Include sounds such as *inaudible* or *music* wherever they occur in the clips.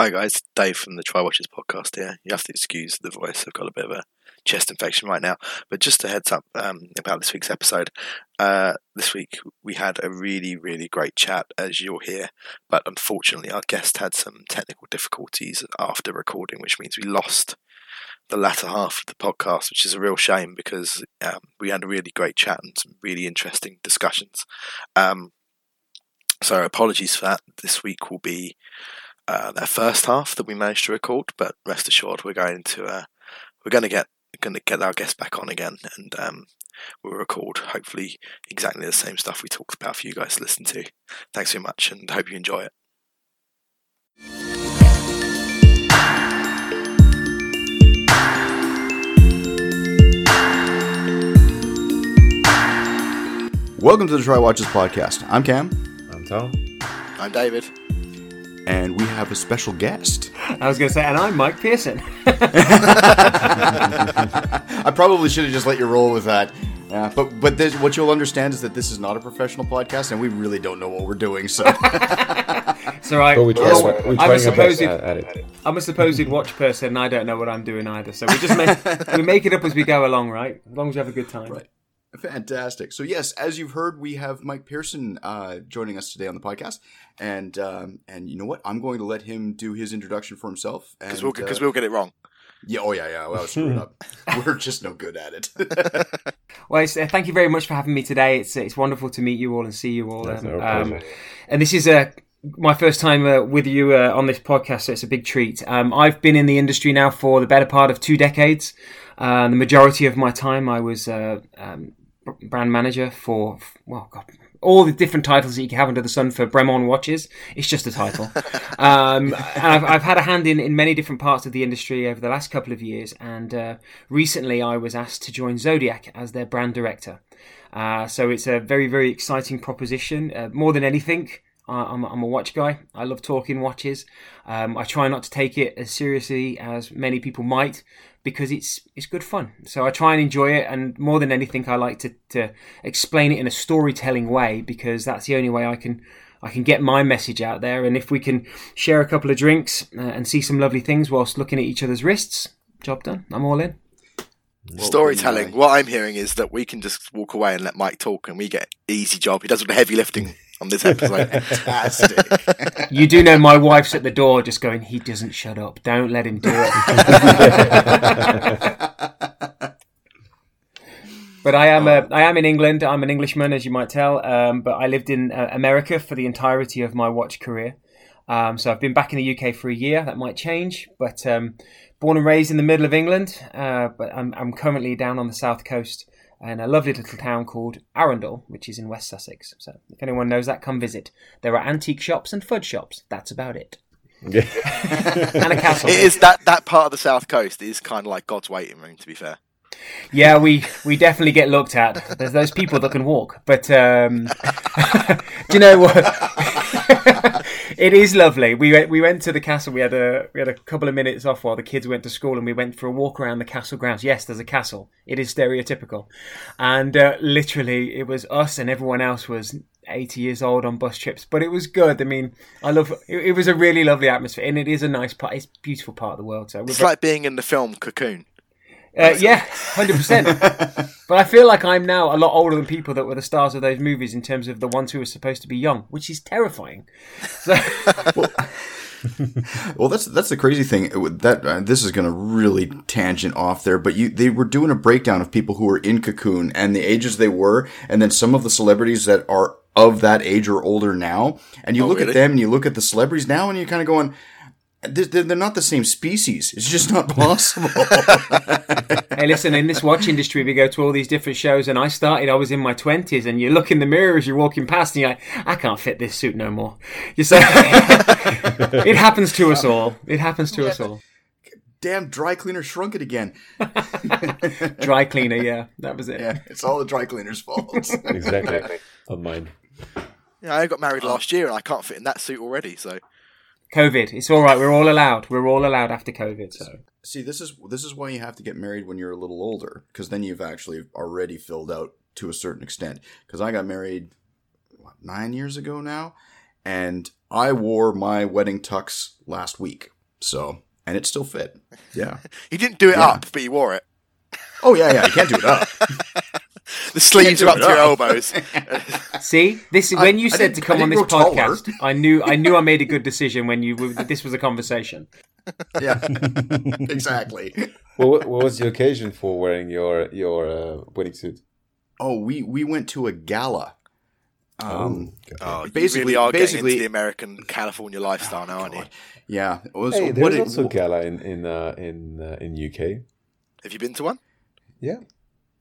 Hi guys, Dave from the Try Watches podcast here. You have to excuse the voice; I've got a bit of a chest infection right now. But just a heads up um, about this week's episode. Uh, this week we had a really, really great chat, as you'll hear. But unfortunately, our guest had some technical difficulties after recording, which means we lost the latter half of the podcast, which is a real shame because um, we had a really great chat and some really interesting discussions. Um, so apologies for that. This week will be uh, that first half that we managed to record, but rest assured, we're going to uh, we're going to get going to get our guest back on again, and um, we'll record hopefully exactly the same stuff we talked about for you guys to listen to. Thanks very much, and hope you enjoy it. Welcome to the Try Watches podcast. I'm Cam. I'm Tom. I'm David and we have a special guest. I was going to say, and I'm Mike Pearson. *laughs* *laughs* I probably should have just let you roll with that. Yeah, but but this, what you'll understand is that this is not a professional podcast, and we really don't know what we're doing. So, *laughs* so I, we try, well, we I'm a supposed at, at it. I'm a supposed watch person, and I don't know what I'm doing either. So we just make we make it up as we go along, right? As long as we have a good time. Right. Fantastic. So yes, as you've heard, we have Mike Pearson uh, joining us today on the podcast, and um, and you know what? I'm going to let him do his introduction for himself because we'll, uh, we'll get it wrong. Yeah. Oh yeah. Yeah. Well, screw it up. *laughs* We're just no good at it. *laughs* well, uh, thank you very much for having me today. It's it's wonderful to meet you all and see you all. Um, no um, and this is a my first time uh, with you uh, on this podcast, so it's a big treat. Um, I've been in the industry now for the better part of two decades. Uh, the majority of my time, I was uh, um, brand manager for well, God, all the different titles that you can have under the sun for Bremont watches. It's just a title. *laughs* um, and I've, I've, had a hand in, in many different parts of the industry over the last couple of years. And uh, recently I was asked to join Zodiac as their brand director. Uh, so it's a very, very exciting proposition. Uh, more than anything, I'm, I'm, a watch guy. I love talking watches. Um, I try not to take it as seriously as many people might because it's it's good fun. So I try and enjoy it, and more than anything, I like to, to explain it in a storytelling way because that's the only way I can I can get my message out there. And if we can share a couple of drinks uh, and see some lovely things whilst looking at each other's wrists, job done. I'm all in. Storytelling. What I'm hearing is that we can just walk away and let Mike talk, and we get easy job. He does all the heavy lifting *laughs* on this episode. *laughs* Fantastic. you do know my wife's at the door, just going. He doesn't shut up. Don't let him do it. *laughs* but I am a, I am in England. I'm an Englishman, as you might tell. Um, but I lived in uh, America for the entirety of my watch career. Um, so I've been back in the UK for a year. That might change, but um, born and raised in the middle of England, uh, but I'm, I'm, currently down on the south coast in a lovely little town called Arundel, which is in West Sussex. So if anyone knows that, come visit. There are antique shops and fudge shops. That's about it. *laughs* and a castle. It is that that part of the south coast is kind of like God's waiting room. To be fair. Yeah, we we definitely get looked at. There's those people that can walk, but um, *laughs* do you know what? *laughs* it is lovely. We went we went to the castle. We had a we had a couple of minutes off while the kids went to school, and we went for a walk around the castle grounds. Yes, there's a castle. It is stereotypical, and uh, literally it was us and everyone else was 80 years old on bus trips, but it was good. I mean, I love it, it was a really lovely atmosphere, and it is a nice part. It's a beautiful part of the world. So it's like being in the film Cocoon. Uh, yeah, *laughs* hundred percent. But I feel like I'm now a lot older than people that were the stars of those movies in terms of the ones who were supposed to be young, which is terrifying. So... *laughs* well, well, that's that's the crazy thing. That uh, this is going to really tangent off there, but you they were doing a breakdown of people who were in Cocoon and the ages they were, and then some of the celebrities that are of that age or older now. And you oh, look really? at them and you look at the celebrities now, and you're kind of going they're, not the same species. It's just not *laughs* possible. hey, listen, in this watch industry, we go to all these different shows, and I started, I was in my 20s, and you look in the mirror as you're walking past, and you're like, I can't fit this suit no more. You say, *laughs* it happens to us all. It happens to yeah. us all. Damn, dry cleaner shrunk it again. *laughs* dry cleaner, yeah, that was it. Yeah, it's all the dry cleaner's fault. exactly. On mine. Yeah, I got married last year, and I can't fit in that suit already, so. COVID. It's all right. We're all allowed. We're all allowed after COVID. So see, this is this is why you have to get married when you're a little older, because then you've actually already filled out to a certain extent. Because I got married what, nine years ago now, and I wore my wedding tux last week, so and it still fit. Yeah. *laughs* He didn't do it Yeah. up, but he wore it. Oh yeah, yeah. You can't do it up. *laughs* The sleeves are up to your elbows. *laughs* See, this is when you I said didn't- to come on this didn't taller. podcast. I knew I knew I made a good decision when you this was a conversation. Yeah. *laughs* exactly. Well, what, what was the occasion for wearing your your uh, wedding suit? Oh, we we went to a gala. Um, Oh, you Basically- really are basically- into the American California lifestyle now, aren't you? yeah. It was, Hey, what there's it- also gala in in uh, in uh, in UK. Have you been to one? Yeah.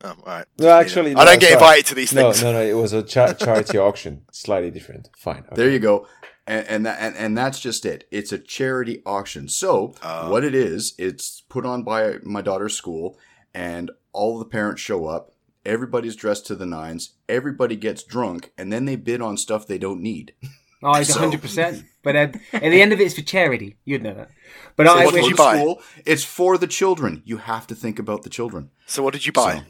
Oh, all right. No, actually, I don't get sorry. invited to these things. no, no. No. It was a cha- charity auction, slightly different. Fine. okay. There you go. And and, that, and and that's just it. It's a charity auction. So Oh. what it is, it's put on by my daughter's school, and all the parents show up. Everybody's dressed to the nines. Everybody gets drunk, and then they bid on stuff they don't need. Oh, it's *laughs* So- hundred percent. But uh, at the end of it, it's for charity. You'd know that. But So I what It's did for you the buy? school. It's for the children. You have to think about the children. So what did you buy? So,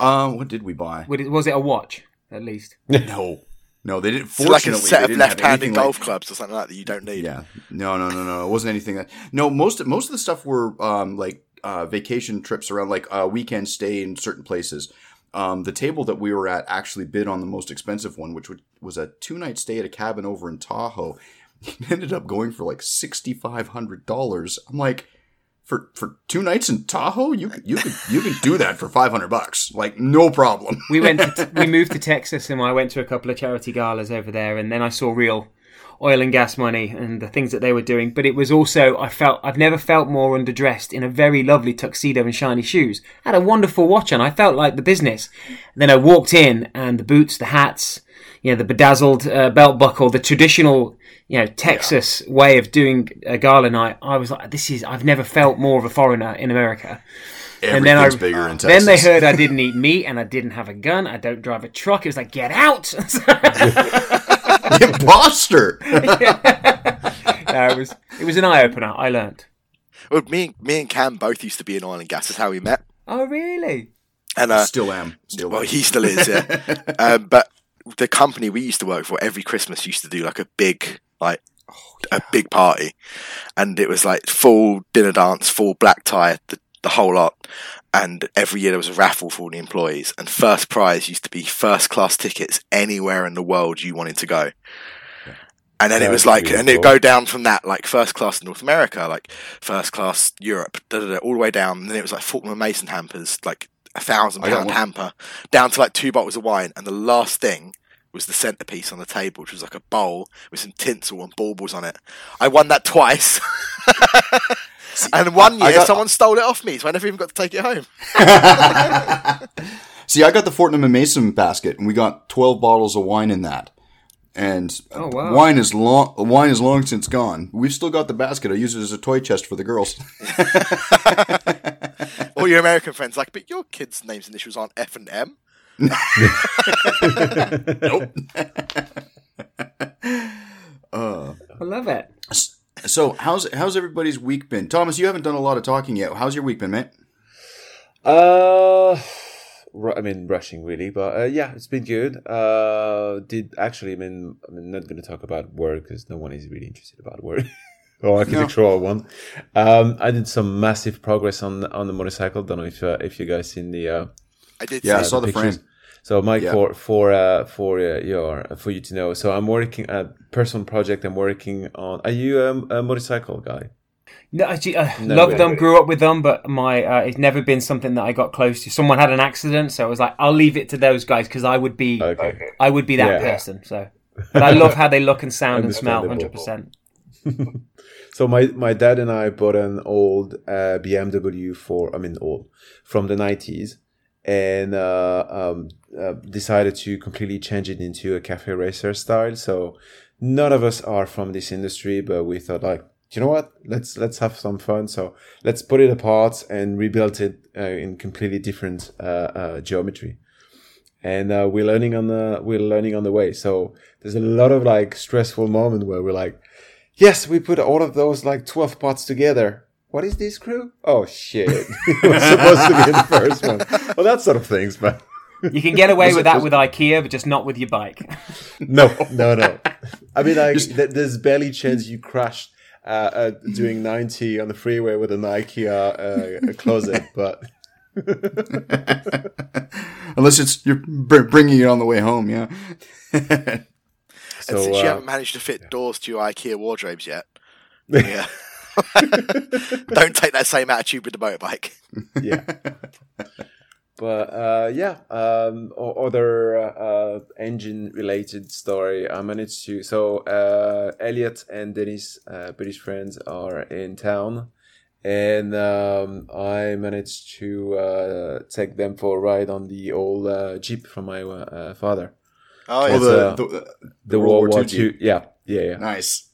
um, what did we buy? Was it a watch at least? *laughs* No, no, they didn't. So like a set of left-handed anything like- golf clubs or something like that that you don't need. Yeah. No, no, no, no. It wasn't anything that. No, most most of the stuff were um, like uh, vacation trips around, like a weekend stay in certain places. Um, the table that we were at actually bid on the most expensive one, which was a two night stay at a cabin over in Tahoe. *laughs* It ended up going for like sixty five hundred dollars. I'm like, for for two nights in Tahoe, you could you could you could do that for five hundred bucks, like no problem. *laughs* We went. To, we moved to *laughs* Texas, and I went to a couple of charity galas over there, and then I saw real oil and gas money and the things that they were doing. But it was also I felt I've never felt more underdressed in a very lovely tuxedo and shiny shoes. I had a wonderful watch on. I felt like the business. And then I walked in, and the boots, the hats, you know, the bedazzled uh, belt buckle, the traditional, you know, Texas way of doing a gala night. I was like, this is I've never felt more of a foreigner in America. Everything's then I- bigger in Texas. Then they heard I didn't *laughs* eat meat and I didn't have a gun. I don't drive a truck. It was like, get out! *laughs* imposter. Uh, *laughs* it was it was an eye opener. I learned. Well, me, me and Cam both used to be in oil and gas. That's how we met. Oh really? And uh, still am. Still well, am. he still is. Yeah. um, but the company we used to work for every Christmas used to do like a big, like oh, a big party, and it was like full dinner dance, full black tie, the, the whole lot. And every year there was a raffle for all the employees, and first prize used to be first class tickets anywhere in the world you wanted to go. And then it was like, really and it'd go down from that, like first class North America, like first class Europe, da, da, da, all the way down. And then it was like Fortnum and Mason hampers, like a thousand pound got hamper, down to like two bottles of wine. And the last thing was the centerpiece on the table, which was like a bowl with some tinsel and baubles on it. I won that twice. *laughs* and one year got- someone stole it off me, so I never even got to take it home. *laughs* See, I got the Fortnum and Mason basket, and we got twelve bottles of wine in that. And Oh, wow. wine is long. Wine is long since gone. We've still got the basket. I use it as a toy chest for the girls. *laughs* All your American friends like, but your kids' names and initials aren't F and M. nope. I love it. So how's how's everybody's week been? Thomas, you haven't done a lot of talking yet. How's your week been, mate? Uh, I mean, rushing really, but uh, yeah, it's been good. Uh, did actually, I mean, I'm not going to talk about work because no one is really interested about work *laughs* or architectural one. Um, I did some massive progress on on the motorcycle. Don't know if uh, if you guys seen the uh, I did. Yeah, I saw it. the frame. So, Mike, Yeah. for for uh, for uh, your for you to know, so I'm working a personal project. I'm working on. Are you um, a motorcycle guy? No, actually, I No love way. them. Grew up with them, but my uh, it's never been something that I got close to. Someone had an accident, so I was like, I'll leave it to those guys because I would be Okay. I would be that Yeah. person. So, but I love how they look and sound and smell. Hundred Understandable. percent. *laughs* So my my dad and I bought an old uh, BMW for I mean old from the nineties, and uh, um, uh, decided to completely change it into a cafe racer style. So none of us are from this industry, but we thought like, you know what? Let's let's have some fun. So let's put it apart and rebuild it uh, in completely different uh, uh, geometry. And uh, we're learning on the we're learning on the way. So there's a lot of like stressful moment where we're like, yes, we put all of those like 12 pots together. What is this crew? Oh shit. *laughs* it was supposed to be the first one. Well, that sort of things, but *laughs* You can get away with that with IKEA, but just not with your bike. *laughs* no, no, no. I mean, like, th- there's barely chance you crash uh, uh, doing 90 on the freeway with an IKEA uh, closet, but. Unless it's you're br- bringing it on the way home, yeah. So, and since you uh, haven't managed to fit yeah. doors to your IKEA wardrobes yet, *laughs* yeah. *laughs* Don't take that same attitude with the motorbike. *laughs* yeah. But uh, yeah, um, other uh, engine related story. I managed to. So uh, Elliot and Dennis, uh, British friends, are in town, and um, I managed to uh, take them for a ride on the old uh, Jeep from my father. Oh, yeah. the, uh, the, uh, the, World, War II. Yeah, yeah, yeah. Nice.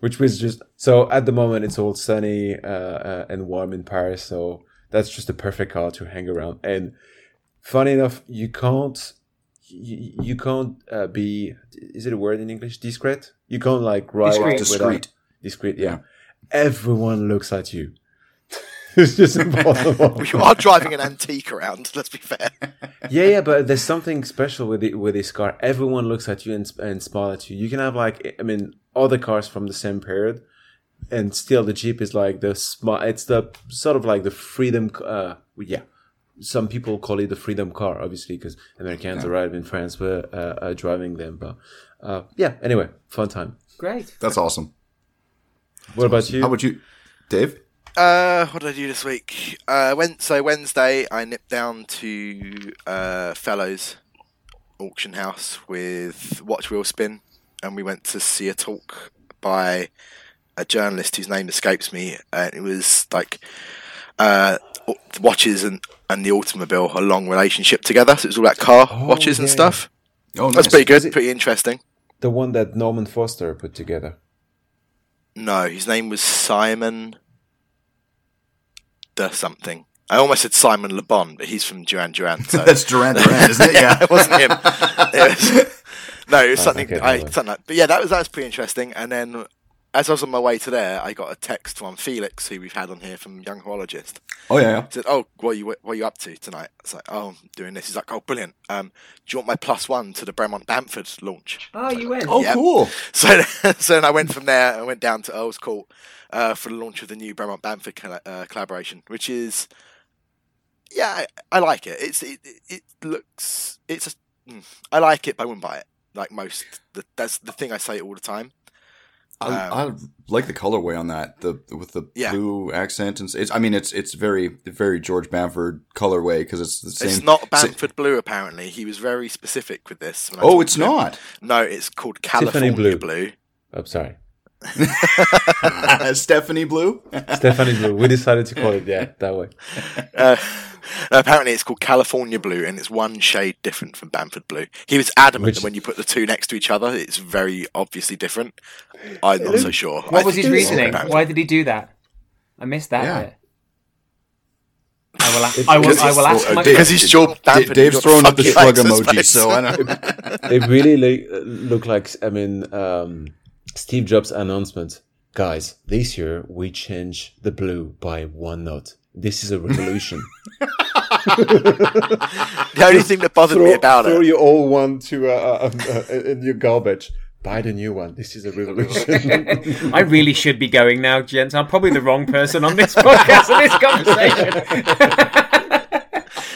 Which was just so at the moment it's all sunny uh, and warm in Paris, so that's just a perfect car to hang around. And funny enough, you can't you, you can't uh, be is it a word in English? Discreet. You can't like ride discreet. discreet. Discreet. Yeah. yeah. Everyone looks at you. *laughs* it's just impossible. *laughs* you are driving an antique around. Let's be fair. yeah, yeah, but there's something special with it with this car. Everyone looks at you and, and smile at you. You can have like I mean other cars from the same period and still the Jeep is like the smart. It's the sort of like the freedom. Uh, yeah, some people call it the freedom car, obviously, because Americans yeah. arrived in France were uh, uh, driving them. But uh, yeah, anyway, fun time. Great. That's awesome. That's what about awesome. you? How about you, Dave? Uh, what did I do this week? Uh, went so Wednesday. I nipped down to uh, Fellows auction house with Watch Wheel Spin, and we went to see a talk by a journalist whose name escapes me. and it was like uh, watches and, and the automobile a long relationship together. So it was all like car oh, watches yeah. and stuff. Oh, nice. that's pretty good, pretty interesting. The one that Norman Foster put together. No, his name was Simon. The something. I almost said Simon Le Bon, but he's from Duran Duran. So. *laughs* that's Duran Duran, isn't it? *laughs* Yeah, it wasn't him. *laughs* It was, no, it was oh, something. I, something like, but yeah, that was that was pretty interesting. And then as I was on my way to there, I got a text from Felix, who we've had on here from Young Horologist. Oh yeah. He said, "Oh, what are you what are you up to tonight?" I was like, "Oh, I'm doing this." He's like, "Oh, brilliant. Um, do you want my plus one to the Bremont Bamford launch?" Oh, you went. Oh, cool. *laughs* So, so then I went from there. I went down to Earl's Court uh, for the launch of the new Bremont Bamford uh, collaboration, which is, yeah, I, I like it. It's it, it looks it's a, mm, I like it, but I wouldn't buy it. Like most, the, that's the thing I say all the time. I, um, I, like the colorway on that, the with the yeah. blue accent, and it's. I mean, it's it's very very George Bamford colorway because it's the same. It's not Bamford same. blue. Apparently, he was very specific with this. Oh, it's not. No, it's called California blue. blue. I'm oh, sorry. *laughs* Stephanie Blue. Stephanie Blue. We decided to call it yeah that way. *laughs* Uh, apparently, it's called California Blue, and it's one shade different from Bamford Blue. He was adamant Which... that when you put the two next to each other, it's very obviously different. I'm not so sure. What I was his reasoning? Why did he do that? I missed that yeah. I will, a- I will, I will ask my because he's George Bamford. Dave's throwing up the shrug emoji, so I know. *laughs* it really like, look like I mean um, Steve Jobs' announcement. Guys, this year we change the blue by one note. This is a revolution. *laughs* the only thing that bothered throw, me about throw it. Throw your old one to uh, uh, uh, in your garbage buy the new one. This is a revolution. *laughs* I really should be going now, gents. I'm probably the wrong person on this podcast and this conversation. *laughs*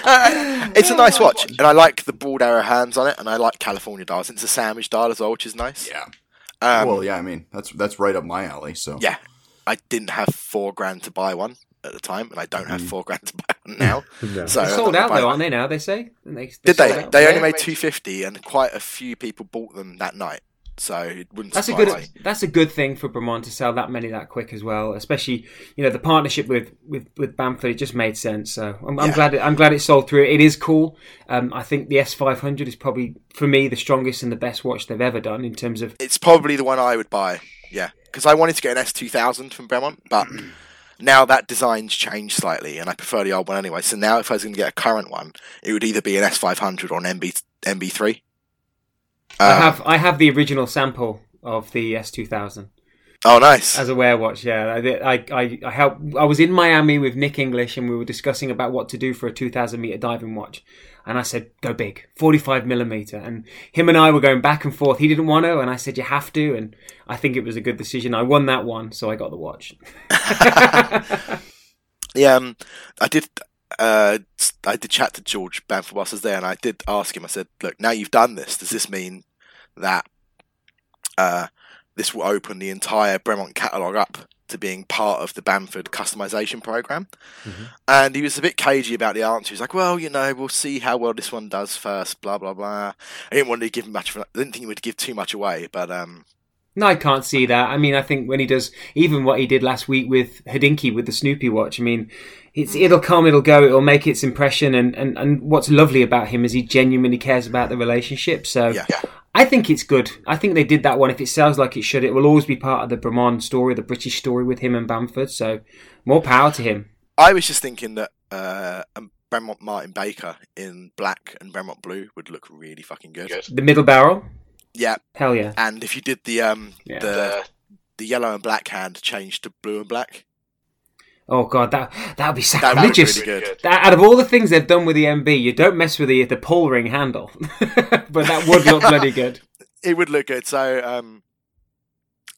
uh, it's a nice watch, and I like the broad arrow hands on it, and I like California dials. It's a sandwich dial as well, which is nice. Yeah. Um, well, yeah. I mean, that's that's right up my alley. So yeah, I didn't have four grand to buy one at the time, and I don't have mm. four grand to buy one now. *laughs* no. So They're sold out though, aren't they? Now they say. They, Did they? They only made two fifty, and quite a few people bought them that night. So it wouldn't. That's a good. Me. That's a good thing for Bremont to sell that many that quick as well. Especially, you know, the partnership with with, with Bamford. It just made sense. So I'm, I'm glad. It, I'm glad it sold through. It is cool. Um, I think the S500 is probably for me the strongest and the best watch they've ever done in terms of. It's probably the one I would buy. Yeah, because I wanted to get an S2000 from Bremont, but. *clears throat* now that design's changed slightly, and I prefer the old one anyway. So now, if I was going to get a current one, it would either be an S500 or an MB MB3. I um, have I have the original sample of the S2000. Oh, nice. As a wear watch, yeah. I, I, I, helped. I was in Miami with Nick English, and we were discussing about what to do for a 2,000 meter diving watch. And I said, "Go big, 45 millimeter." And him and I were going back and forth. He didn't want to, and I said, "You have to." And I think it was a good decision. I won that one, so I got the watch. *laughs* yeah, um, I did. Uh, I did chat to George Bamford whilst I was there, and I did ask him. I said, "Look, now you've done this. Does this mean that uh, this will open the entire Bremont catalogue up to being part of the Bamford customization program. Mm-hmm. And he was a bit cagey about the answer. He's like, well, you know, we'll see how well this one does first, blah, blah, blah. I didn't want to give him much, I didn't think he would give too much away, but. um no, I can't see that. I mean, I think when he does, even what he did last week with Hodinkee with the Snoopy watch, I mean, it's it'll come, it'll go, it'll make its impression. And, and, and what's lovely about him is he genuinely cares about the relationship. So yeah. I think it's good. I think they did that one. If it sounds like it should, it will always be part of the Bremont story, the British story with him and Bamford. So more power to him. I was just thinking that uh, Bremont Martin Baker in black and Bremont blue would look really fucking good. The middle barrel. Yeah. Hell yeah. And if you did the um yeah. the the yellow and black hand changed to blue and black, Oh god, that that would be sacrilegious. That really that, out of all the things they've done with the MB, you don't mess with the the pull ring handle, *laughs* but that would look bloody good. *laughs* It would look good. So, um,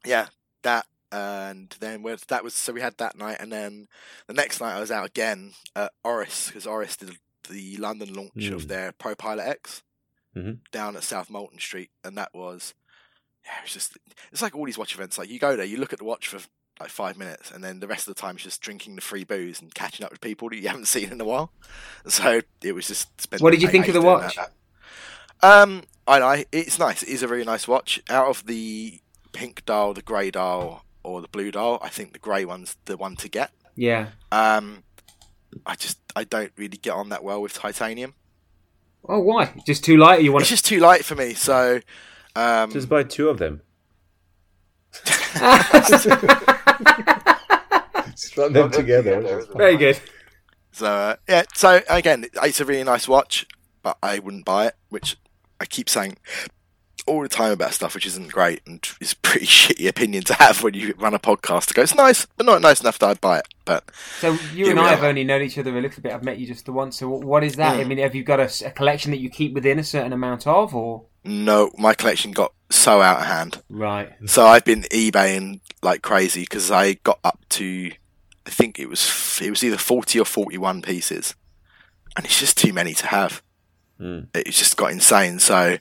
yeah, that and then that was so we had that night, and then the next night I was out again at Oris because Oris did the London launch mm. of their Pro Pilot X mm-hmm. down at South Molton Street, and that was yeah, it's just it's like all these watch events. Like you go there, you look at the watch for like five minutes, and then the rest of the time is just drinking the free booze and catching up with people that you haven't *laughs* seen in a while. So it was just. What did you think of the watch? That. Um, I know it's nice. It is a really nice watch. Out of the pink dial, the grey dial, or the blue dial, I think the grey one's the one to get. Yeah. Um, I just I don't really get on that well with titanium. Oh, why? Just too light? you want? It's just too light for me. So. Um, just buy two of them. Slap them together. Very good. So uh, yeah, so again, it's a really nice watch, but I wouldn't buy it. Which I keep saying all the time about stuff which isn't great and is pretty *laughs* shitty opinion to have when you run a podcast to go, it's nice, but not nice enough that I'd buy it. But so you and I have only known each other a little bit. I've met you just the once. So what is that? Mm. I mean, have you got a, a, collection that you keep within a certain amount of, or no? My collection got so out of hand. Right. So I've been eBaying like crazy because I got up to, I think it was it was either forty or forty-one pieces, and it's just too many to have. Mm. It just got insane. So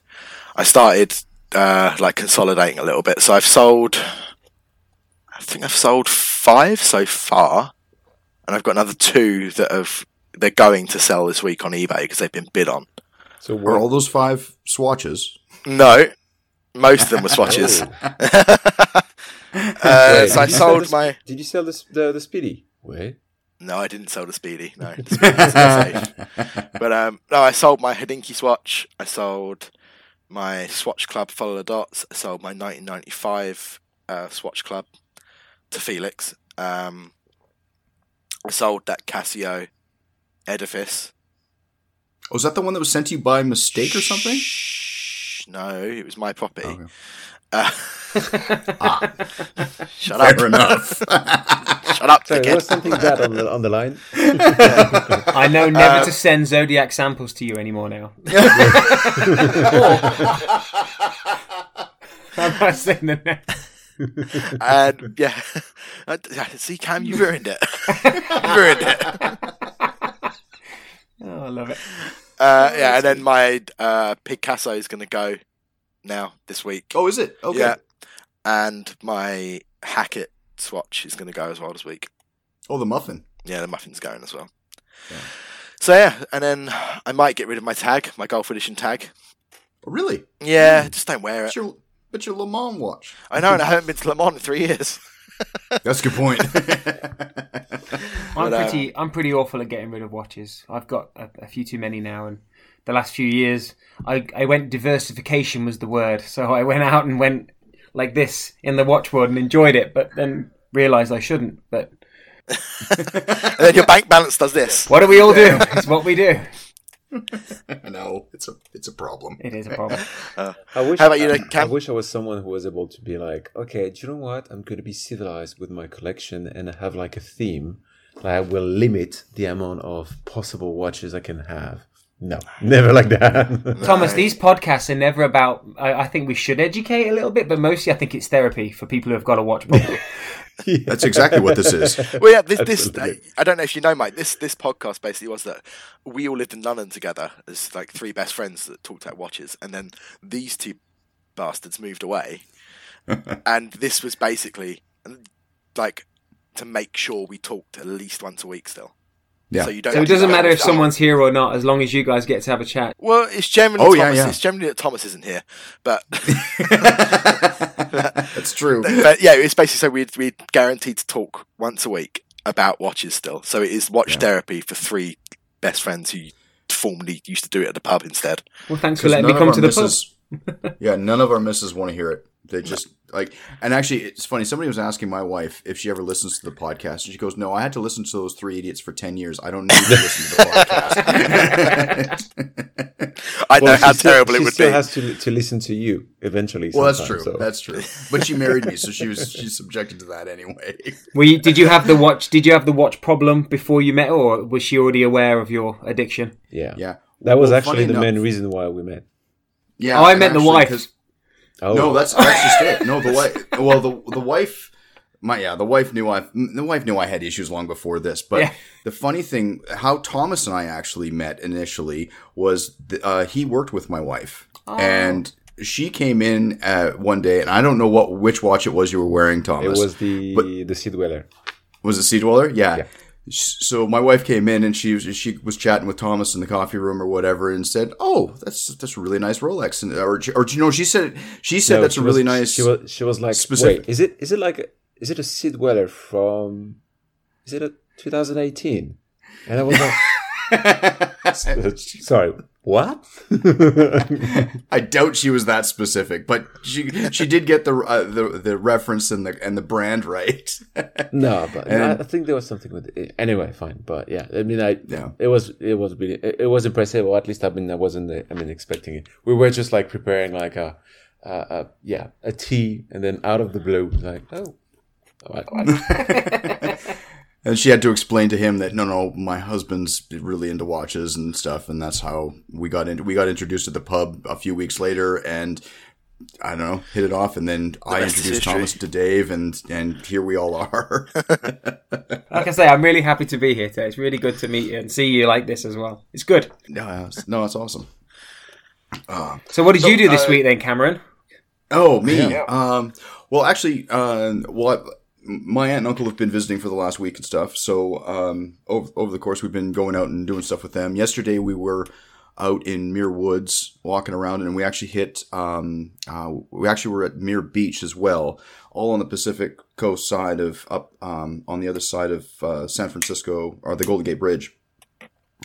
I started uh, like consolidating a little bit. So I've sold, I think I've sold five so far, and I've got another two that have they're going to sell this week on eBay because they've been bid on. So were all those five swatches? No, most of them were *laughs* swatches. *laughs* uh, so I sold the, my. Did you sell the the, the Speedy? Wait. No, I didn't sell the Speedy. No, the *laughs* but um, no, I sold my Hodinkee swatch. I sold my Swatch Club Follow the Dots. I sold my 1995 uh, Swatch Club to Felix. Um, I sold that Casio Edifice. Was that the one that was sent to you by mistake or something? No, it was my property. Okay. Uh, ah, *laughs* shut up. Fair enough. *laughs* shut up. Sorry, there was something bad on the on the line. *laughs* I know never uh, to send zodiac samples to you anymore now. I'm not saying the name. and yeah, see, Cam, you ruined it. you ruined it. Oh, I love it. Uh, yeah, and then my uh, Picasso is going to go now this week. Oh, is it? Okay. Yeah, and my Hackett swatch is going to go as well this week. Oh, the muffin. Yeah, the muffin's going as well. Yeah. So yeah, and then I might get rid of my tag, my golf edition tag. Oh, really? Yeah, just don't wear it. But but your Le Mans watch. I know, and I haven't been to Le Mans in three years. *laughs* That's a good point. *laughs* I'm pretty, um, I'm pretty awful at getting rid of watches. I've got a, a, few too many now, and the last few years, I, I went diversification was the word. So I went out and went like this in the watch world and enjoyed it, but then realised I shouldn't. But *laughs* and then your bank balance does this. *laughs* What do we all do? *laughs* it's what we do. no, it's a it's a problem. It is a problem. Uh, I wish, How about you, I, Cam? I wish I was someone who was able to be like, okay, do you know what? I'm going to be civilized with my collection and have like a theme. Like I will limit the amount of possible watches I can have. No, *laughs* never like that. *laughs* Thomas, these podcasts are never about. I, I think we should educate a little bit, but mostly I think it's therapy for people who have got to watch properly. *laughs* That's exactly what this is. well, yeah, this, this Absolutely. I don't know if you know, Mike. This this podcast basically was that we all lived in London together as like three best friends that talked about watches, and then these two bastards moved away, and this was basically like to make sure we talked at least once a week still. Yeah. So you don't. so it doesn't matter if someone's here or not, as long as you guys get to have a chat. Well, it's generally Oh, yeah, Thomas. yeah. It's generally that Thomas isn't here, but *laughs* *laughs* That's true. but yeah, it's basically so we we guaranteed to talk once a week about watches still. So it is watch Yeah. therapy for three best friends who formerly used to do it at the pub instead. Well, thanks for letting me come to our the pub. *laughs* yeah, none of our misses want to hear it. They just like, and actually, it's funny. Somebody was asking my wife if she ever listens to the podcast, and she goes, "No, I had to listen to those three idiots for ten years. I don't need to listen to the podcast." I know Well, how she still- terrible she it would still be. has to to listen to you eventually. well, that's true. so- That's true. But she married me, so she was she's subjected to that anyway. Were you, did you have the watch? Did you have the watch problem before you met, her, or was she already aware of your addiction? yeah, Yeah, That was Well, actually the enough- main reason why we met. yeah. Oh, I met meant the wife. Oh, No, that's that's just it. No, the *laughs* wife. Well, the the wife. My yeah, the wife knew I the wife knew I had issues long before this. But Yeah. the funny thing, how Thomas and I actually met initially was th- uh, he worked with my wife, Oh. and she came in uh, one day, and I don't know what which watch it was you were wearing, Thomas. it was the But- the Sea Dweller. Was it Sea Dweller? Yeah. Yeah. So my wife came in and she was she was chatting with Thomas in the coffee room or whatever, and said, "Oh, that's that's a really nice Rolex." And or or you know, she said she said No, that's a really was- nice. She was she was like, specific- wait, is it is it like a, is it a Sea Dweller from? Is it a 2018? And I was like, *laughs* *laughs* sorry, what? *laughs* I doubt she was that specific, but she she did get the uh, the the reference and the and the brand right. *laughs* no, but And- I, think there was something with it. Anyway, fine, but yeah, I mean, I Yeah. it was it was really it, was impressive, or at least I mean, I wasn't I mean expecting it. We were just like preparing like a, a, a yeah a tea, and then out of the blue, like oh. I- *laughs* and she had to explain to him that no, no, my husband's really into watches and stuff, and that's how we got into we got introduced at the pub a few weeks later, and I don't know, hit it off, and then I introduced. Thomas to Dave, and and here we all are. *laughs* Like I say, I'm really happy to be here today. It's really good to meet you and see you like this as well. It's good. no, it's- no, it's awesome. So, what did you do this uh, week then, Cameron? Oh, me. Yeah. Um, well, actually, uh, well, I- my aunt and uncle have been visiting for the last week and stuff. So um, over, over the course, we've been going out and doing stuff with them. Yesterday, we were out in Muir Woods walking around, and we actually hit. Um, uh, we actually were at Muir Beach as well, all on the Pacific Coast side of up um, on the other side of uh, San Francisco or the Golden Gate Bridge,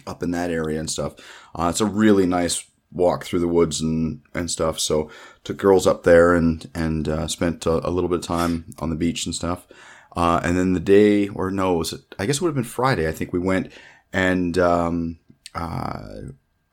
up in that area and stuff. Uh, it's a really nice walk through the woods and, and stuff. So took girls up there and and uh, spent a, a little bit of time on the beach and stuff. Uh, and then the day, or no, was it? I guess it would have been Friday. I think we went and um, uh,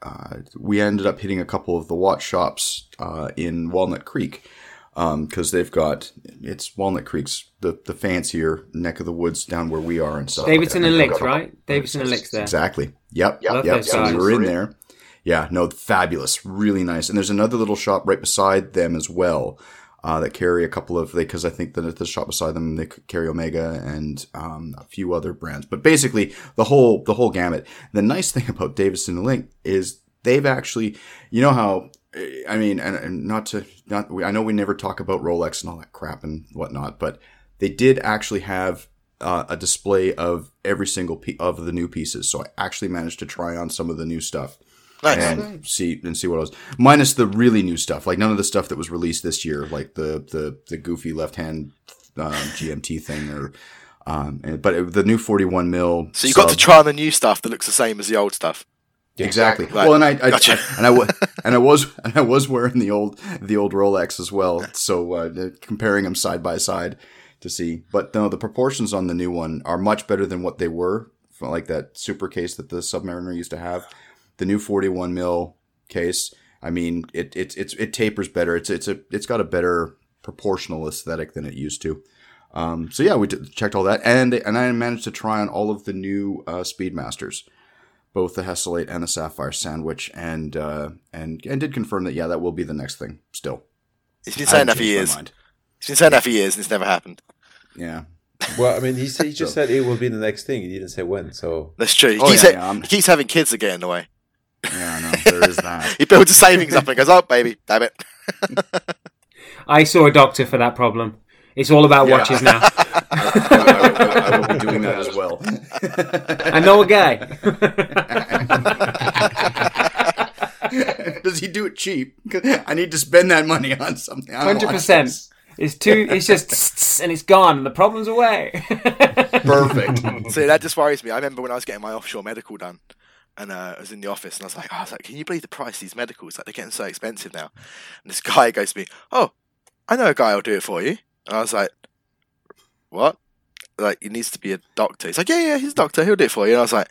uh, we ended up hitting a couple of the watch shops uh, in Walnut Creek because they've got it's Walnut Creek's the the fancier neck of the woods down where we are and stuff. Davidson that. and They've Licht, right? Davidson and Licht there. Exactly. Yep. Yep. Love yep. So we were in there. Yeah. No, fabulous. Really nice. And there's another little shop right beside them as well. Uh, that carry a couple of they because I think that the shop beside them they carry Omega and um, a few other brands, but basically the whole the whole gamut. The nice thing *laughs* about Davidson and Licht is they've actually, you know how I mean, and, and not to not I know we never talk about Rolex and all that crap and whatnot, but they did actually have uh, a display of every single piece of the new pieces. So I actually managed to try on some of the new stuff Nice. and see and see what else. Minus the really new stuff, like none of the stuff that was released this year, like the the the goofy left hand um, GMT thing, or um, but it- the new forty one mil. So you got to try on the new stuff that looks the same as the old stuff. Exactly. Right. Well, and I, I, Gotcha. I- and I was and I was and I was wearing the old the old Rolex as well. So uh, comparing them side by side to see, but no, the proportions on the new one are much better than what they were, like that super case that the Submariner used to have. The new 41 mil case. I mean, it it it's it tapers better. It's it's a it's got a better proportional aesthetic than it used to. Um, so yeah, we t- checked all that, and and I managed to try on all of the new uh, Speedmasters, both the Hesalite and the Sapphire Sandwich, and uh, and and did confirm that yeah, that will be the next thing. Still, he's been saying that for years. He's been saying that for years, and it's never happened. Yeah. *laughs* Well, I mean, he, he *laughs* just so. said it will be the next thing. He didn't say when. So that's true. He, oh, keeps, yeah, yeah, he keeps having kids that get in the way. Yeah, I know. There is that. *laughs* he builds a savings up and goes, "Oh, baby, damn it." I saw a doctor for that problem. It's all about yeah. watches now. I, *laughs* I, I, will be doing that as well. I know a guy. Does he do it cheap? I need to spend that money on something. Hundred percent. It's too. It's just and it's gone, and the problem's away. Perfect. *laughs* See, that just worries me. I remember when I was getting my offshore medical done, and uh, I was in the office, and I was like, oh, I was like, can you believe the price of these medicals? Like they're getting so expensive now. And this guy goes to me, oh, I know a guy who'll do it for you. And I was like, what? Like, he needs to be a doctor. He's like, yeah, yeah, he's a doctor. He'll do it for you. And I was like,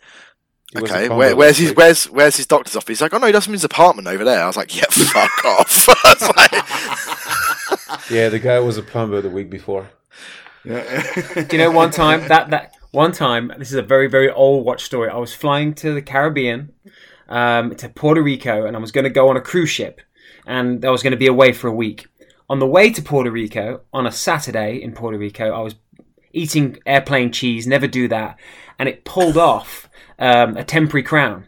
okay, where, where's his where's where's his doctor's office? He's like, oh no, he does from his apartment over there. I was like, yeah, *laughs* fuck off. *laughs* like... yeah, the guy was a plumber the week before. Yeah. do you know one time that that one time? This is a very very old watch story. I was flying to the Caribbean, um, to Puerto Rico, and I was going to go on a cruise ship, and I was going to be away for a week on the way to Puerto Rico on a Saturday in Puerto Rico, I was eating airplane cheese. Never do that, and it pulled off um, a temporary crown,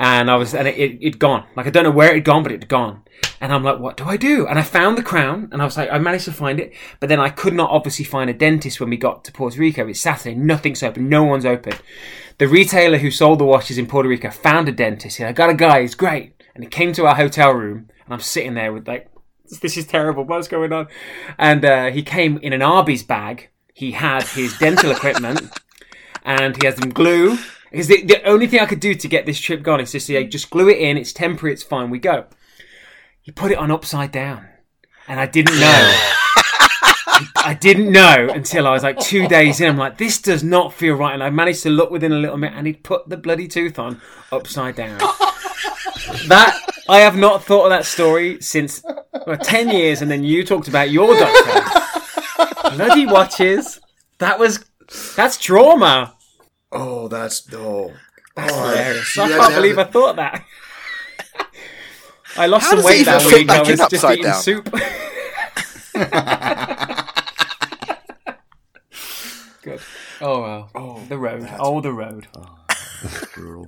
and I was and it it it gone. Like I don't know where it had gone, but it had gone. And I'm like, what do I do? And I found the crown, and I was like, I managed to find it, but then I could not obviously find a dentist when we got to Puerto Rico. It's Saturday, nothing's open, no one's open. The retailer who sold the watches in Puerto Rico found a dentist. He said, I got a guy, he's great. And he came to our hotel room, and I'm sitting there with like this is terrible. What's going on? And uh, he came in an Arby's bag. He had his dental equipment, and he has some glue. Because the, the only thing I could do to get this trip gone is to say, just glue it in. It's temporary. It's fine. We go. He put it on upside down, and I didn't know. *laughs* I didn't know until I was like two days in. I'm like, this does not feel right. And I managed to look within a little bit, and he'd put the bloody tooth on upside down. *laughs* that I have not thought of that story since well, ten years, and then you talked about your doctor. *laughs* Bloody watches. That was that's trauma. Oh, that's oh. That's oh, hilarious. I can't believe I thought that. I lost How some weight that week. I was just eating down? soup. *laughs* Good. Oh well. Oh, the road. Oh, the road. Oh, *laughs* brutal.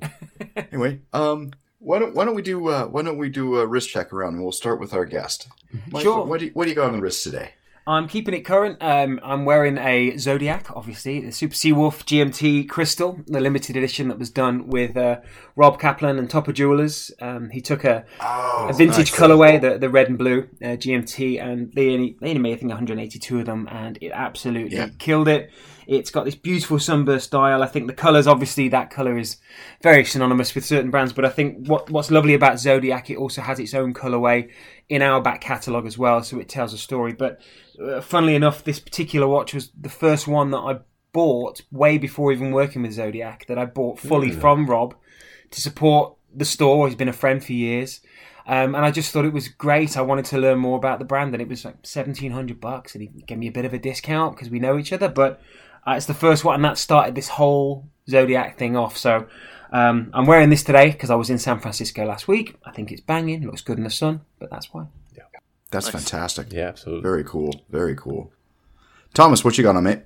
anyway, um, why don't Why don't we do uh, Why don't we do a wrist check around? and We'll start with our guest. Mike, sure. What do you, What do you got on the wrist today? I'm keeping it current. Um, I'm wearing a Zodiac, obviously, the Super Seawolf GMT Crystal, the limited edition that was done with uh, Rob Kaplan and Topper Jewelers. Um, he took a, oh, a vintage nice. colorway, the, the red and blue uh, GMT, and they only, they only made, I think, 182 of them, and it absolutely yeah. killed it. It's got this beautiful sunburst dial. I think the colours, obviously, that colour is very synonymous with certain brands. But I think what what's lovely about Zodiac, it also has its own colourway in our back catalogue as well, so it tells a story. But uh, funnily enough, this particular watch was the first one that I bought way before even working with Zodiac. That I bought fully mm. from Rob to support the store. He's been a friend for years. Um, and I just thought it was great. I wanted to learn more about the brand, and it was like seventeen hundred bucks, and he gave me a bit of a discount because we know each other. But uh, it's the first one, and that started this whole Zodiac thing off. So um, I'm wearing this today because I was in San Francisco last week. I think it's banging, looks good in the sun, but that's why. Yeah. That's nice. fantastic. Yeah, absolutely. Very cool. Very cool. Thomas, what you got on, mate?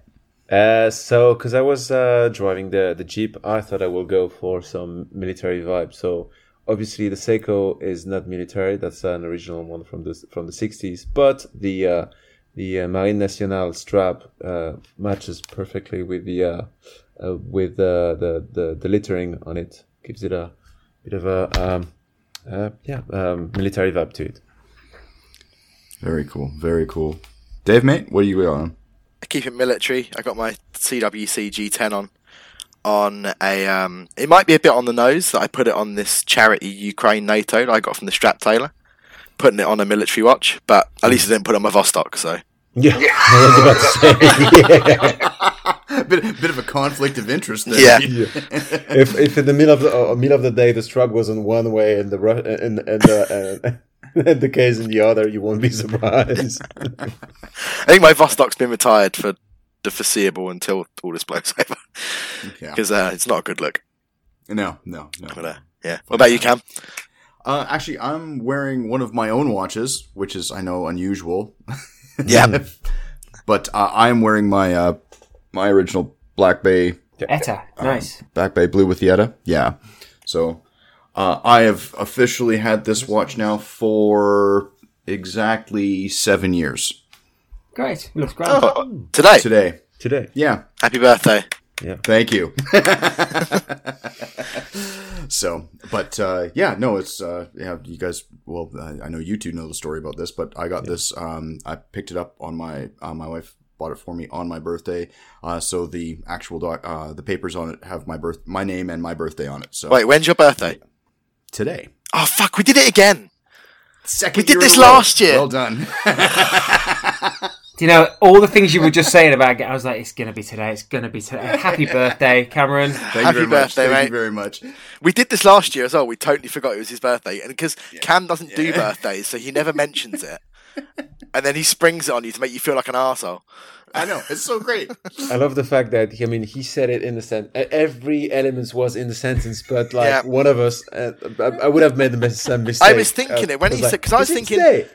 Uh, so, because I was uh, driving the the Jeep, I thought I will go for some military vibe. So, obviously, the Seiko is not military. That's an original one from the from the '60s. But the uh, the uh, Marine Nationale strap uh, matches perfectly with the uh, uh with the, the the lettering on it. Gives it a bit of a um, uh, yeah um, military vibe to it. Very cool. Very cool. Dave, mate, what are you on? I keep it military. I got my CWC G10 on. On a, um, it might be a bit on the nose that I put it on this charity Ukraine NATO that I got from the strap tailor putting it on a military watch, but at least I didn't put it on my Vostok, so. Yeah, yeah. I was about to say. *laughs* Yeah. bit, bit of a conflict of interest there. Yeah. Yeah. if if in the middle of the uh, middle of the day the strug was in one way and the ru- and and the uh, and *laughs* the case in the other, you won't be surprised. *laughs* I think my Vostok's been retired for the foreseeable until all this blows *laughs* over Yeah. because uh, it's not a good look. No, no, no. But uh, yeah, what about you, Cam? Uh, actually, I'm wearing one of my own watches, which is I know unusual. Yeah. but uh, I'm wearing my uh, my original Black Bay ETA, nice. Black Bay Blue with ETA. Yeah. So uh, I have officially had this watch now for exactly seven years Great. Looks great. Oh, today. today. Today. Yeah. Happy birthday. Yeah. Thank you. *laughs* *laughs* so, but uh, yeah, no, it's uh, yeah. You guys, well, I, I know you two know the story about this, but I got this. Um, I picked it up on my uh, my wife bought it for me on my birthday. Uh, so the actual doc, uh, the papers on it have my birth, my name and my birthday on it. So Wait, when's your birthday? Today, Oh fuck, we did it again. second We did this in a row. last year. Well done. Do *laughs* you know all the things you were just saying about? it, I was like, it's gonna be today. It's gonna be today. Happy birthday, Cameron. Thank Happy you very much. birthday, Thank mate. you very much. We did this last year as well. We totally forgot it was his birthday, and because Cam doesn't do *laughs* birthdays, so he never mentions it, and then he springs it on you to make you feel like an arsehole. I know it's so great. I love the fact that I mean he said it in the sentence. Every element was in the sentence, but like Yeah. one of us, uh, I, I would have made the same mistake. I was thinking it when he said- 'cause I was thinking- today?"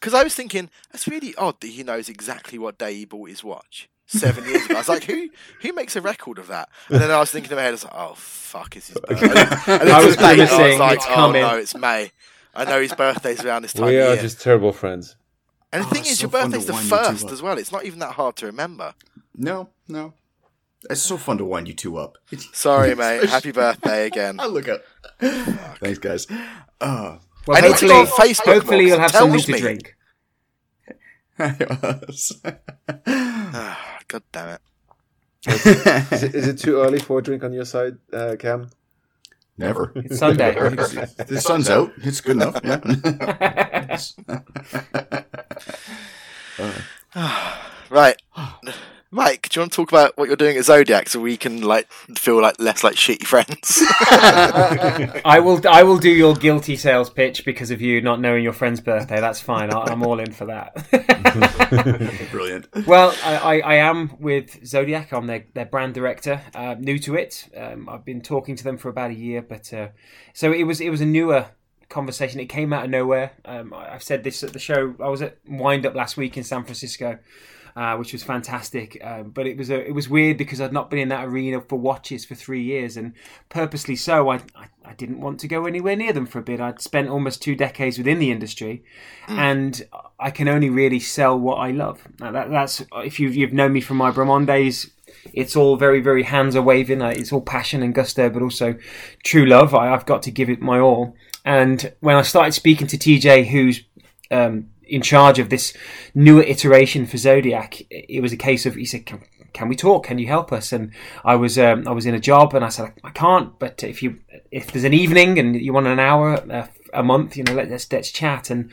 Because I was thinking that's really odd that he knows exactly what day he bought his watch seven years ago. I was like, who who makes a record of that? And then I was thinking in my head, I was like, oh fuck, it's his birthday. And I was it May, I was like, it's oh coming. no, it's May. I know his birthday's around this time we of are year. just terrible friends. And the Oh, thing is, so your birthday's the wind you two first up. as well. It's not even that hard to remember. No, no. It's so fun to wind you two up. *laughs* Sorry, mate. Happy birthday again. *laughs* I look up. Thanks, guys. Uh, Well, I need to hopefully, go on Facebook more, hopefully you'll have something tells to me. drink. *sighs* *sighs* God damn it. Is it, is it too early for a drink on your side, uh, Cam? Never. It's Sunday. the sun's out. It's good enough. Yeah. *laughs* *laughs* Right. *sighs* Mike, do you want to talk about what you're doing at Zodiac so we can like feel like less like shitty friends? *laughs* I will. I will do your guilty sales pitch because of you not knowing your friend's birthday. That's fine. I, I'm all in for that. *laughs* Brilliant. well, I, I, I am with Zodiac. I'm their, their brand director. Uh, new to it. Um, I've been talking to them for about a year, but uh, so it was. It was a newer conversation. It came out of nowhere. Um, I- I've said this at the show. I was at Wind Up last week in San Francisco. Uh, which was fantastic, um, but it was a, it was weird because I'd not been in that arena for watches for three years, and purposely so. I, I I didn't want to go anywhere near them for a bit. I'd spent almost two decades within the industry, and I can only really sell what I love. Now that, that's if you've you've known me from my Bremont days. It's all very, very hands are waving. uh, It's all passion and gusto, but also true love. I, I've got to give it my all. And when I started speaking to TJ, who's um, in charge of this newer iteration for Zodiac, it was a case of he said, "Can, can we talk? Can you help us?" And I was um, I was in a job, and I said, "I can't." But if you if there's an evening and you want an hour uh, a month, you know, let, let's let's chat. And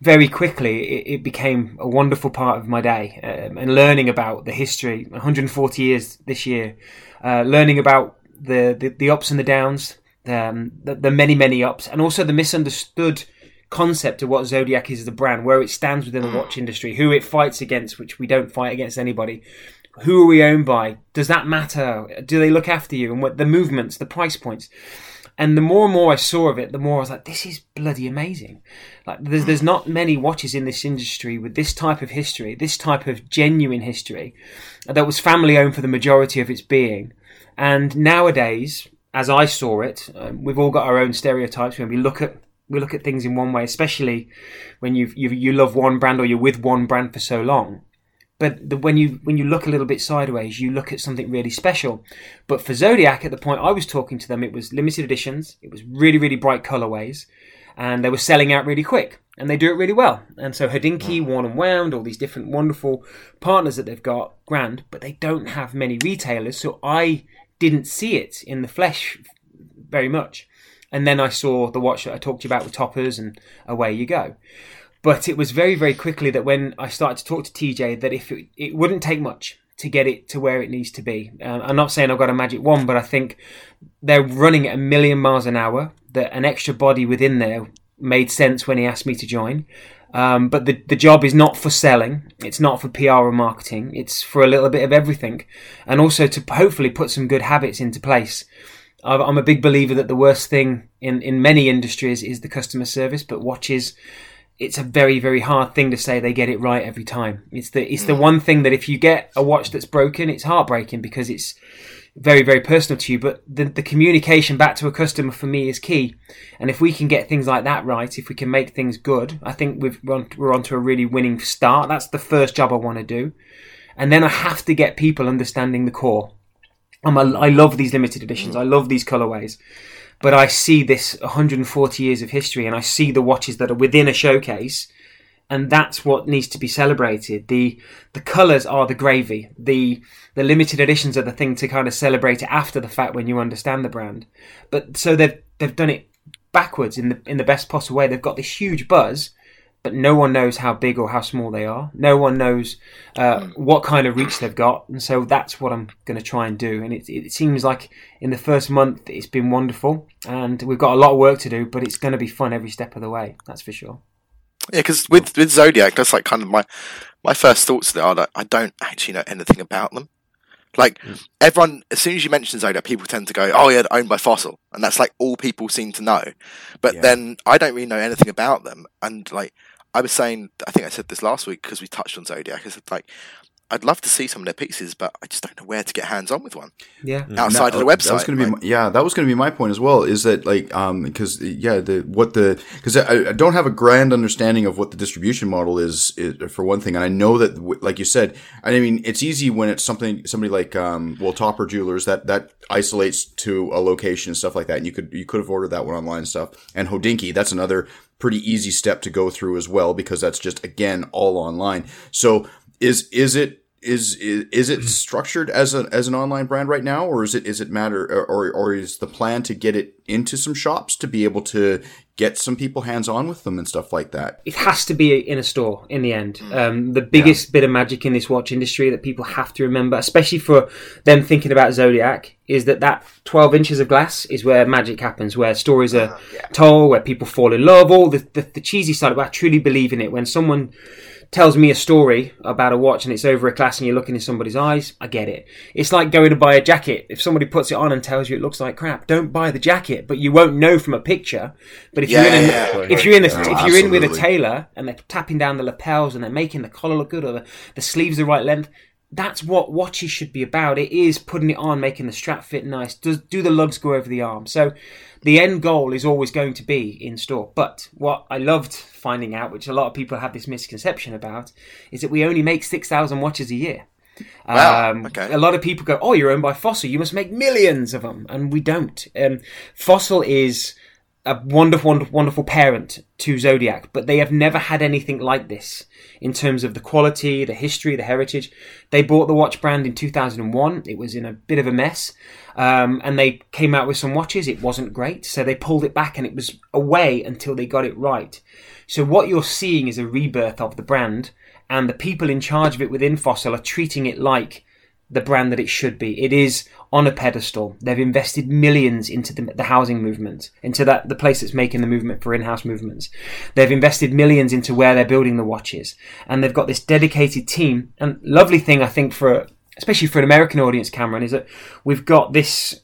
very quickly, it, it became a wonderful part of my day, um, and learning about the history, 140 years this year, uh, learning about the, the the ups and the downs, um, the, the many many ups, and also the misunderstood concept of what Zodiac is as a brand, where it stands within the watch industry, who it fights against, which we don't fight against anybody. Who are we owned by? Does that matter? Do they look after you? And what the movements, the price points. And the more and more I saw of it, the more I was like, this is bloody amazing. Like, there's, there's not many watches in this industry with this type of history, this type of genuine history that was family owned for the majority of its being. And nowadays, as I saw it, um, we've all got our own stereotypes when we look at we look at things in one way, especially when you you you love one brand or you're with one brand for so long. But the, when you when you look a little bit sideways, you look at something really special. But for Zodiac, at the point I was talking to them, it was limited editions. It was really really bright colorways, and they were selling out really quick. And they do it really well. And so Hodinkee, Worn and Wound, all these different wonderful partners that they've got, grand. But they don't have many retailers, so I didn't see it in the flesh very much. And then I saw the watch that I talked to you about with toppers, and away you go. But it was very, very quickly that when I started to talk to TJ, that if it, it wouldn't take much to get it to where it needs to be. Um, I'm not saying I've got a magic wand, but I think they're running at a million miles an hour. That an extra body within there made sense when he asked me to join. Um, but the the job is not for selling. It's not for PR or marketing. It's for a little bit of everything, and also to hopefully put some good habits into place. I'm a big believer that the worst thing in, in many industries is the customer service, but watches, it's a very, very hard thing to say they get it right every time. It's the, it's the mm. one thing that if you get a watch that's broken, it's heartbreaking because it's very, very personal to you. But the, the communication back to a customer for me is key. And if we can get things like that right, if we can make things good, I think we've run, we're on to a really winning start. That's the first job I want to do. And then I have to get people understanding the core. I'm a, I love these limited editions. Mm. I love these colorways. But I see this 140 years of history and I see the watches that are within a showcase and that's what needs to be celebrated. The the colours are the gravy. The the limited editions are the thing to kind of celebrate it after the fact when you understand the brand. But so they've they've done it backwards in the in the best possible way. They've got this huge buzz, but no one knows how big or how small they are. No one knows uh, what kind of reach they've got, and so that's what I'm going to try and do. And it, it seems like in the first month it's been wonderful, and we've got a lot of work to do, but it's going to be fun every step of the way. That's for sure. Yeah, because with with Zodiac, that's like kind of my my first thoughts are that I don't actually know anything about them. Like mm. everyone, as soon as you mention Zodiac, people tend to go, "Oh yeah, owned by Fossil," and that's like all people seem to know. But yeah. then I don't really know anything about them, and like I was saying, I think I said this last week because we touched on Zodiac. I said like, I'd love to see some of their pieces, but I just don't know where to get hands on with one. Yeah, outside of the website. That was going to be my, yeah, that was going to be my point as well. Is that like um because yeah the what the because I, I, don't have a grand understanding of what the distribution model is, is, for one thing, and I know that like you said, I mean it's easy when it's something somebody like um well Topper Jewelers that that isolates to a location and stuff like that, and you could you could have ordered that one online and stuff, and Hodinkee that's another pretty easy step to go through as well because that's just again all online. So is is it is is, is it structured as a as an online brand right now or is it is it matter or or is the plan to get it into some shops to be able to get some people hands on with them and stuff like that it has to be in a store in the end mm. um, the biggest yeah. bit of magic in this watch industry that people have to remember especially for them thinking about zodiac is that that 12 inches of glass is where magic happens where stories are uh, yeah. told where people fall in love all the, the, the cheesy side but i truly believe in it when someone tells me a story about a watch and it's over a class and you're looking in somebody's eyes, I get it. It's like going to buy a jacket. If somebody puts it on and tells you it looks like crap, don't buy the jacket, but you won't know from a picture. But if yeah, you're in, a, yeah, if you're in, a, if you're in with a tailor and they're tapping down the lapels and they're making the collar look good or the, the sleeves the right length, that's what watches should be about. It is putting it on, making the strap fit nice. Does do the lugs go over the arm? So the end goal is always going to be in store. But what I loved finding out, which a lot of people have this misconception about, is that we only make six thousand watches a year. Wow, um, okay. A lot of people go, "Oh, you're owned by Fossil. You must make millions of them," and we don't. Um, Fossil is a wonderful, wonderful, parent to Zodiac, but they have never had anything like this in terms of the quality, the history, the heritage. They bought the watch brand in 2001. It was in a bit of a mess. Um, and they came out with some watches. It wasn't great. So they pulled it back and it was away until they got it right. So what you're seeing is a rebirth of the brand and the people in charge of it within Fossil are treating it like the brand that it should be. It is on a pedestal. They've invested millions into the, the, housing movement, into that the place that's making the movement for in-house movements. They've invested millions into where they're building the watches, and they've got this dedicated team. And lovely thing I think for especially for an American audience, Cameron, is that we've got this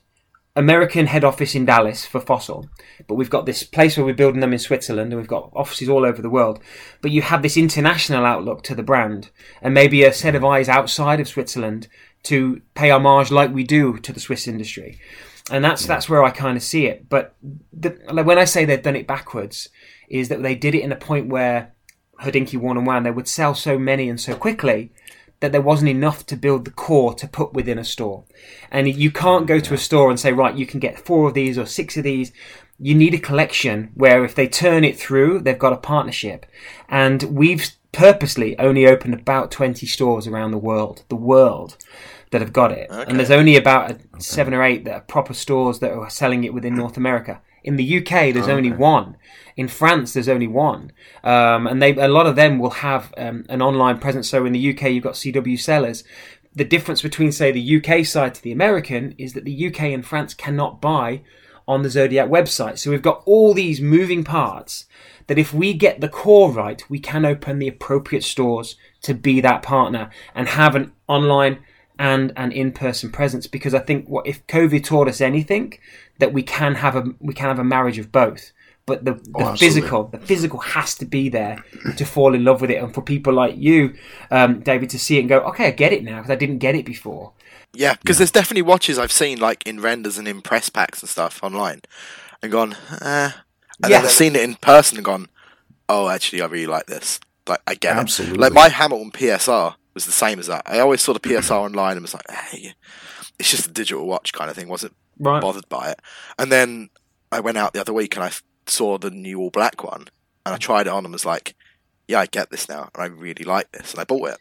American head office in Dallas for Fossil, but we've got this place where we're building them in Switzerland, and we've got offices all over the world. But you have this international outlook to the brand, and maybe a set of eyes outside of Switzerland to pay homage like we do to the Swiss industry. And that's yeah. that's where I kind of see it. But the, like when I say they've done it backwards, is that they did it in a point where Hodinkee Worn and Wound they would sell so many and so quickly that there wasn't enough to build the core to put within a store. And you can't go to a store and say, right, you can get four of these or six of these. You need a collection where if they turn it through, they've got a partnership. And we've purposely only opened about 20 stores around the world. The world that have got it, okay. and there's only about seven or eight that are proper stores that are selling it within North America. In the UK, there's okay. only one. In France, there's only one, um, and they a lot of them will have um, an online presence. So in the UK, you've got CW Sellers. the difference between, say, the UK side to the American is that the UK and France cannot buy on the Zodiac website. So we've got all these moving parts that if we get the core right, we can open the appropriate stores to be that partner and have an online and an in-person presence because I think what if COVID taught us anything that we can have a we can have a marriage of both but the, the oh, physical the physical has to be there to fall in love with it and for people like you um, david to see it and go okay i get it now because i didn't get it before yeah because yeah. there's definitely watches i've seen like in renders and in press packs and stuff online and gone eh. and yeah. then i've seen it in person and gone oh actually i really like this like i get Absolutely. it like my hamilton psr was the same as that i always saw the psr online and was like hey it's just a digital watch kind of thing wasn't right. bothered by it and then i went out the other week and i saw the new all black one and I tried it on and was like, yeah, I get this now and I really like this and I bought it.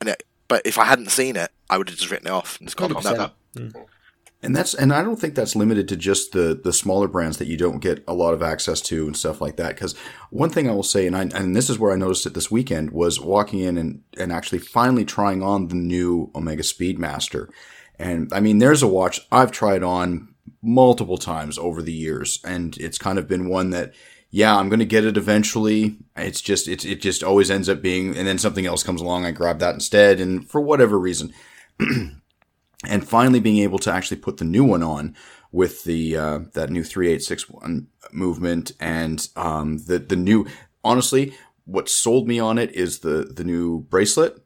And it, but if I hadn't seen it, I would have just written it off and just gone, no. Mm. And that's and I don't think that's limited to just the the smaller brands that you don't get a lot of access to and stuff like that. Because one thing I will say, and I and this is where I noticed it this weekend, was walking in and and actually finally trying on the new Omega Speedmaster. And I mean, there's a watch I've tried on multiple times over the years, and it's kind of been one that, yeah, I'm going to get it eventually. It's just it's it just always ends up being, and then something else comes along, I grab that instead, and for whatever reason. *clears throat* and finally being able to actually put the new one on with the uh, that new 3861 movement and um, the the new honestly what sold me on it is the the new bracelet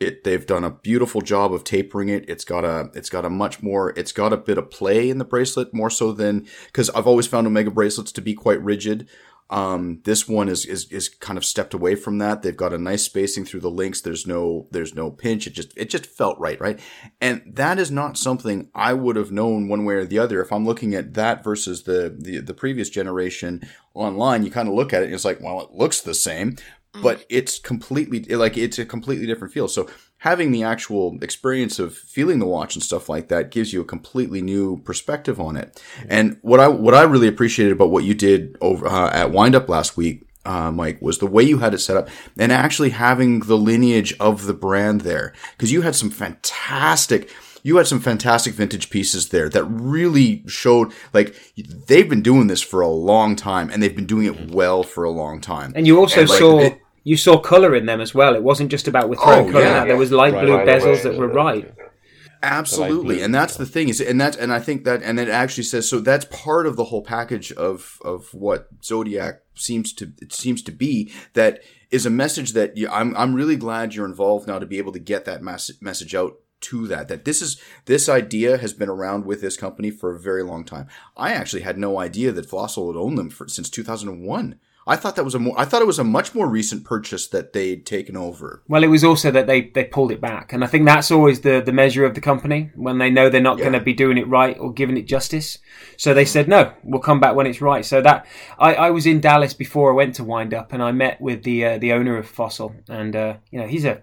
it they've done a beautiful job of tapering it. It's got a it's got a much more it's got a bit of play in the bracelet more so than because I've always found Omega bracelets to be quite rigid. Um, this one is, is is kind of stepped away from that. They've got a nice spacing through the links. There's no there's no pinch. It just it just felt right, right? And that is not something I would have known one way or the other if I'm looking at that versus the the, the previous generation online. You kind of look at it and it's like, well, it looks the same, but it's completely like it's a completely different feel. So having the actual experience of feeling the watch and stuff like that gives you a completely new perspective on it. And what I what I really appreciated about what you did over uh, at Wind Up last week. Uh, Mike, was the way you had it set up and actually having the lineage of the brand there. Cause you had some fantastic, you had some fantastic vintage pieces there that really showed like they've been doing this for a long time and they've been doing it well for a long time. And you also and, like, saw it, you saw color in them as well. It wasn't just about with throwing oh, color yeah. There was light right, blue right, bezels right, that were right. Absolutely, and that's the thing is, and that's and I think that, and it actually says so. That's part of the whole package of of what Zodiac seems to it seems to be. That is a message that you, I'm I'm really glad you're involved now to be able to get that mass, message out to that that this is this idea has been around with this company for a very long time. I actually had no idea that Fossil had owned them for since 2001. I thought that was a more, I thought it was a much more recent purchase that they'd taken over. Well, it was also that they, they pulled it back. And I think that's always the, the measure of the company when they know they're not yeah. going to be doing it right or giving it justice. So they said, no, we'll come back when it's right. So that, I, I was in Dallas before I went to Wind Up and I met with the, uh, the owner of Fossil. And, uh, you know, he's a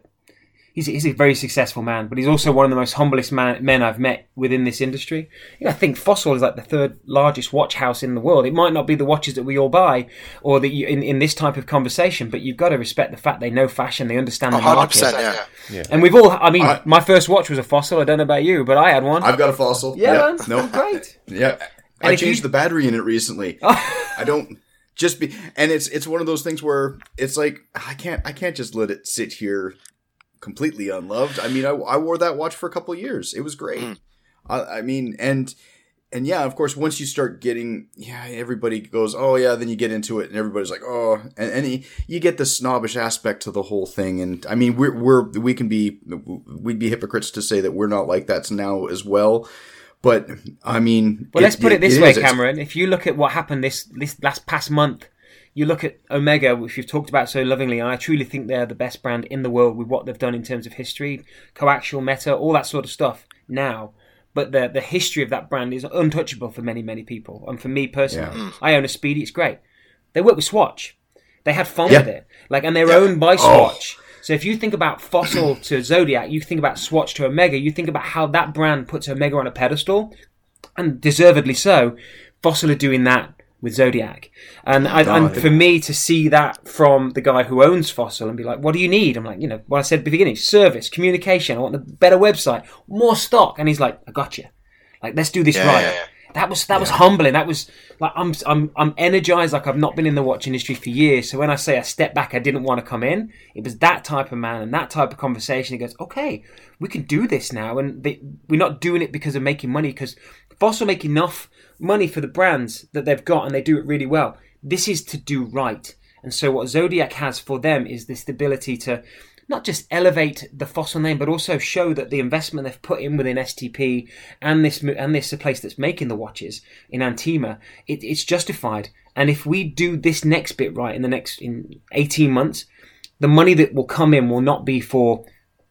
he's, he's a very successful man, but he's also one of the most humblest man, men I've met within this industry. You know, I think Fossil is like the third largest watch house in the world. It might not be the watches that we all buy or that you, in, in this type of conversation, but you've got to respect the fact they know fashion, they understand the market. Yeah. yeah. And we've all, I mean, I, my first watch was a Fossil. I don't know about you, but I had one. I've got a Fossil. Yeah, yep. no, great. Yeah. And I changed you... the battery in it recently. *laughs* Oh. I don't just be and it's it's one of those things where it's like I can't I can't just let it sit here completely unloved. I mean, I, I wore that watch for a couple years. It was great. Mm. I, I mean, and and yeah, of course, once you start getting, yeah, everybody goes, oh yeah, then you get into it, and everybody's like, oh, and, and you get the snobbish aspect to the whole thing. And I mean, we're we're we can be we'd be hypocrites to say that we're not like that now as well. But I mean, well, it, let's put it this it way, is, Cameron. If you look at what happened this this last past month you look at Omega, which you've talked about so lovingly, and I truly think they're the best brand in the world with what they've done in terms of history, coaxial meta, all that sort of stuff now. But the the history of that brand is untouchable for many, many people. And for me personally, yeah. I own a Speedy, it's great. They work with Swatch. They had fun yeah. with it. Like and they're yeah. owned by oh. Swatch. Oh. So if you think about Fossil to Zodiac, you think about Swatch to Omega, you think about how that brand puts Omega on a pedestal, and deservedly so. Fossil are doing that with Zodiac. And, I, oh, and for me to see that from the guy who owns Fossil and be like, what do you need? I'm like, you know, what I said at the beginning, service, communication. I want a better website, more stock. And he's like, I got you. Like, let's do this yeah, right. Yeah. That was that was humbling. That was like I'm I'm I'm energized. Like I've not been in the watch industry for years. So when I say I step back, I didn't want to come in. It was that type of man and that type of conversation. He goes, okay, we can do this now, and they, we're not doing it because of making money. Because Fossil make enough money for the brands that they've got, and they do it really well. This is to do right. And so what Zodiac has for them is this ability to not just elevate the fossil name, but also show that the investment they've put in within STP and this and this place that's making the watches in Antima, it, it's justified. And if we do this next bit right in the next in eighteen months, the money that will come in will not be for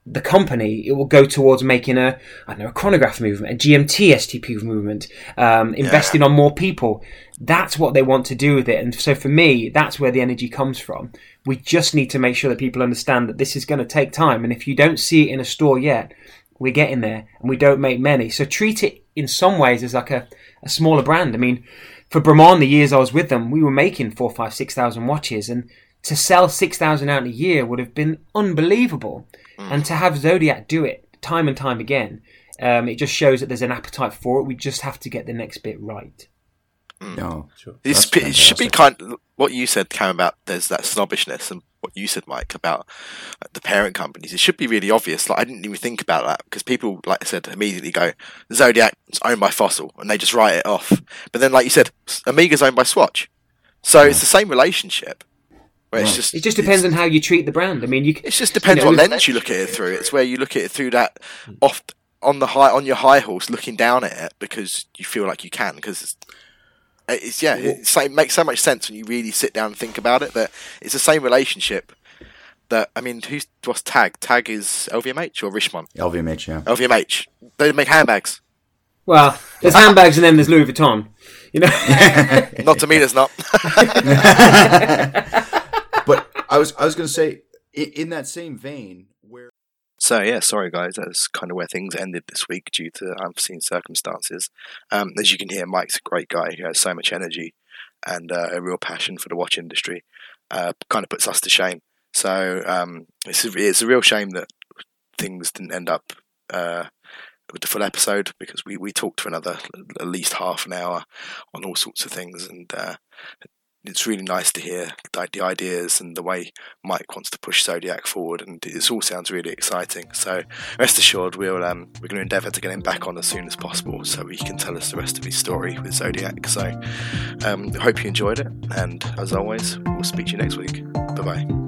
the company, it will go towards making a, I don't know, a chronograph movement, a GMT STP movement, um, investing yeah. on more people. That's what they want to do with it. And so for me, that's where the energy comes from. We just need to make sure that people understand that this is going to take time. And if you don't see it in a store yet, we're getting there and we don't make many. So treat it in some ways as like a, a smaller brand. I mean, for Bremont, the years I was with them, we were making four, five, six thousand watches and to sell 6,000 out a year would have been unbelievable. Mm. And to have Zodiac do it time and time again, um, it just shows that there's an appetite for it. We just have to get the next bit right. Mm. No, sure. it should be kind of what you said, Cam, about there's that snobbishness, and what you said, Mike, about the parent companies. It should be really obvious. Like I didn't even think about that because people, like I said, immediately go Zodiac is owned by Fossil, and they just write it off. But then, like you said, Omega's owned by Swatch, so yeah. it's the same relationship. It's just, it just depends on how you treat the brand. I mean, you. It just depends you know, what lens you look at it through. It's where you look at it through that off on the high on your high horse, looking down at it because you feel like you can. Because it's, it's yeah, it's, it makes so much sense when you really sit down and think about it. But it's the same relationship. That I mean, who's what's Tag? Tag is LVMH or Richemont? LVMH, yeah. LVMH. They make handbags. Well, there's handbags and then there's Louis Vuitton. You know, *laughs* not to me, there's not. *laughs* *laughs* I was I was going to say in, that same vein where. So yeah, sorry guys, that's kind of where things ended this week due to unforeseen circumstances. Um, as you can hear, Mike's a great guy who has so much energy and uh, a real passion for the watch industry. Uh, kind of puts us to shame. So um, it's a, it's a real shame that things didn't end up uh, with the full episode because we, we talked for another at least half an hour on all sorts of things and uh, it's really nice to hear the, the, ideas and the way Mike wants to push Zodiac forward, and it all sounds really exciting. So rest assured, we'll um, we're going to endeavour to get him back on as soon as possible, so he can tell us the rest of his story with Zodiac. So um, hope you enjoyed it, and as always, we'll speak to you next week. Bye bye.